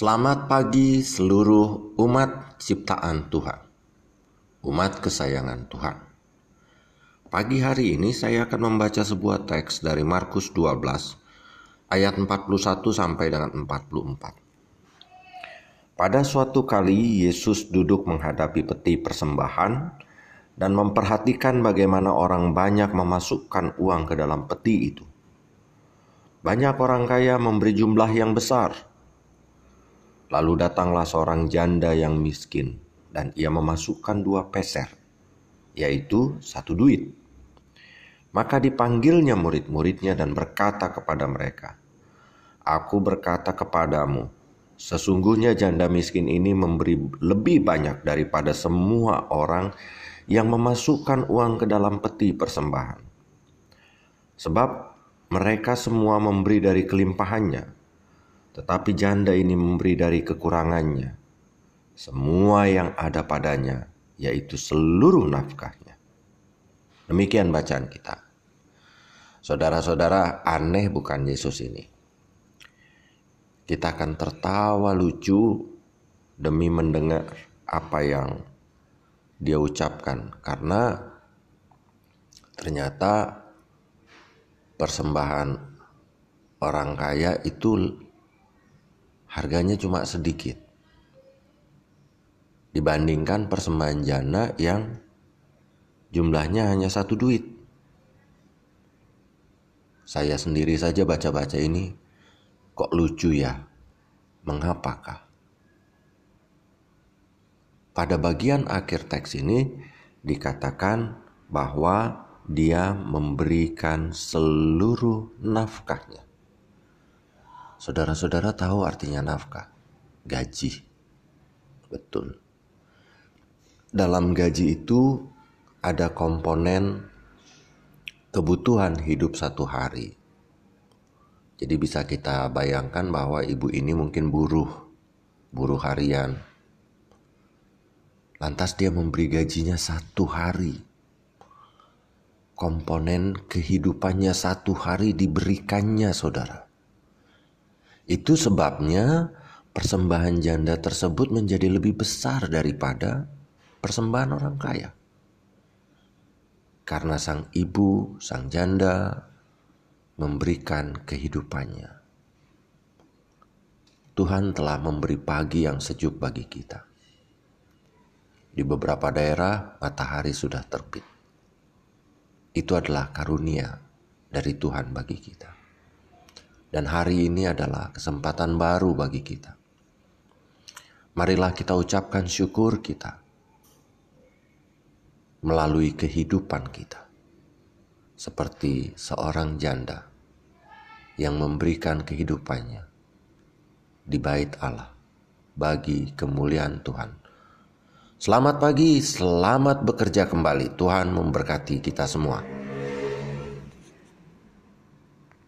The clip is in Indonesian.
Selamat pagi seluruh umat ciptaan Tuhan, umat kesayangan Tuhan. Pagi hari ini saya akan membaca sebuah teks dari Markus 12 ayat 41 sampai dengan 44. Pada suatu kali Yesus duduk menghadapi peti persembahan dan memperhatikan bagaimana orang banyak memasukkan uang ke dalam peti itu. Banyak orang kaya memberi jumlah yang besar Lalu datanglah seorang janda yang miskin, dan ia memasukkan dua peser, yaitu satu duit. Maka dipanggilnya murid-muridnya dan berkata kepada mereka, Aku berkata kepadamu, sesungguhnya janda miskin ini memberi lebih banyak daripada semua orang yang memasukkan uang ke dalam peti persembahan. Sebab mereka semua memberi dari kelimpahannya, tetapi janda ini memberi dari kekurangannya semua yang ada padanya, yaitu seluruh nafkahnya. Demikian bacaan kita. Saudara-saudara, aneh bukan Yesus ini. Kita akan tertawa lucu demi mendengar apa yang dia ucapkan karena ternyata persembahan orang kaya itu harganya cuma sedikit dibandingkan persembahan jana yang jumlahnya hanya satu duit. Saya sendiri saja baca-baca ini kok lucu ya. Mengapakah? Pada bagian akhir teks ini dikatakan bahwa dia memberikan seluruh nafkahnya. Saudara-saudara tahu artinya nafkah, gaji. Betul. Dalam gaji itu ada komponen kebutuhan hidup satu hari. Jadi bisa kita bayangkan bahwa ibu ini mungkin buruh, buruh harian. Lantas dia memberi gajinya satu hari. Komponen kehidupannya satu hari diberikannya saudara. Itu sebabnya persembahan janda tersebut menjadi lebih besar daripada persembahan orang kaya. Karena sang ibu, sang janda memberikan kehidupannya. Tuhan telah memberi pagi yang sejuk bagi kita. Di beberapa daerah matahari sudah terbit. Itu adalah karunia dari Tuhan bagi kita. Dan hari ini adalah kesempatan baru bagi kita. Marilah kita ucapkan syukur kita melalui kehidupan kita, seperti seorang janda yang memberikan kehidupannya di bait Allah bagi kemuliaan Tuhan. Selamat pagi, selamat bekerja kembali. Tuhan memberkati kita semua.